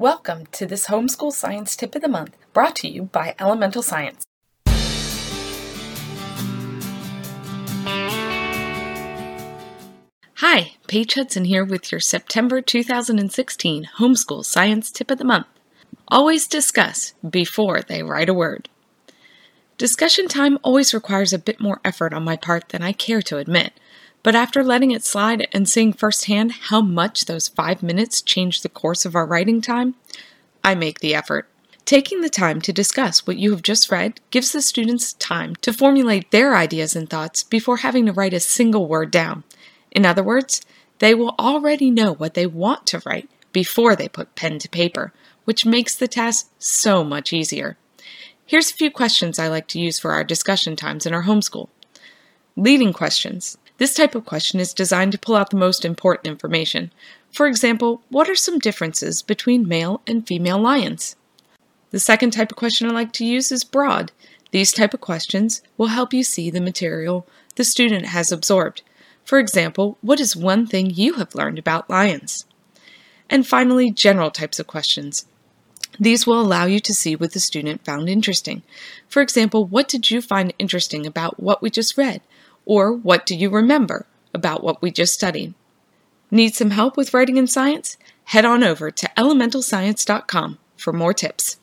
Welcome to this Homeschool Science Tip of the Month brought to you by Elemental Science. Hi, Paige Hudson here with your September 2016 Homeschool Science Tip of the Month. Always discuss before they write a word. Discussion time always requires a bit more effort on my part than I care to admit, but after letting it slide and seeing firsthand how much those five minutes change the course of our writing time, I make the effort. Taking the time to discuss what you have just read gives the students time to formulate their ideas and thoughts before having to write a single word down. In other words, they will already know what they want to write before they put pen to paper, which makes the task so much easier. Here's a few questions I like to use for our discussion times in our homeschool. Leading questions. This type of question is designed to pull out the most important information. For example, what are some differences between male and female lions? The second type of question I like to use is broad. These type of questions will help you see the material the student has absorbed. For example, what is one thing you have learned about lions? And finally, general types of questions. These will allow you to see what the student found interesting. For example, what did you find interesting about what we just read? Or what do you remember about what we just studied? Need some help with writing in science? Head on over to elementalscience.com for more tips.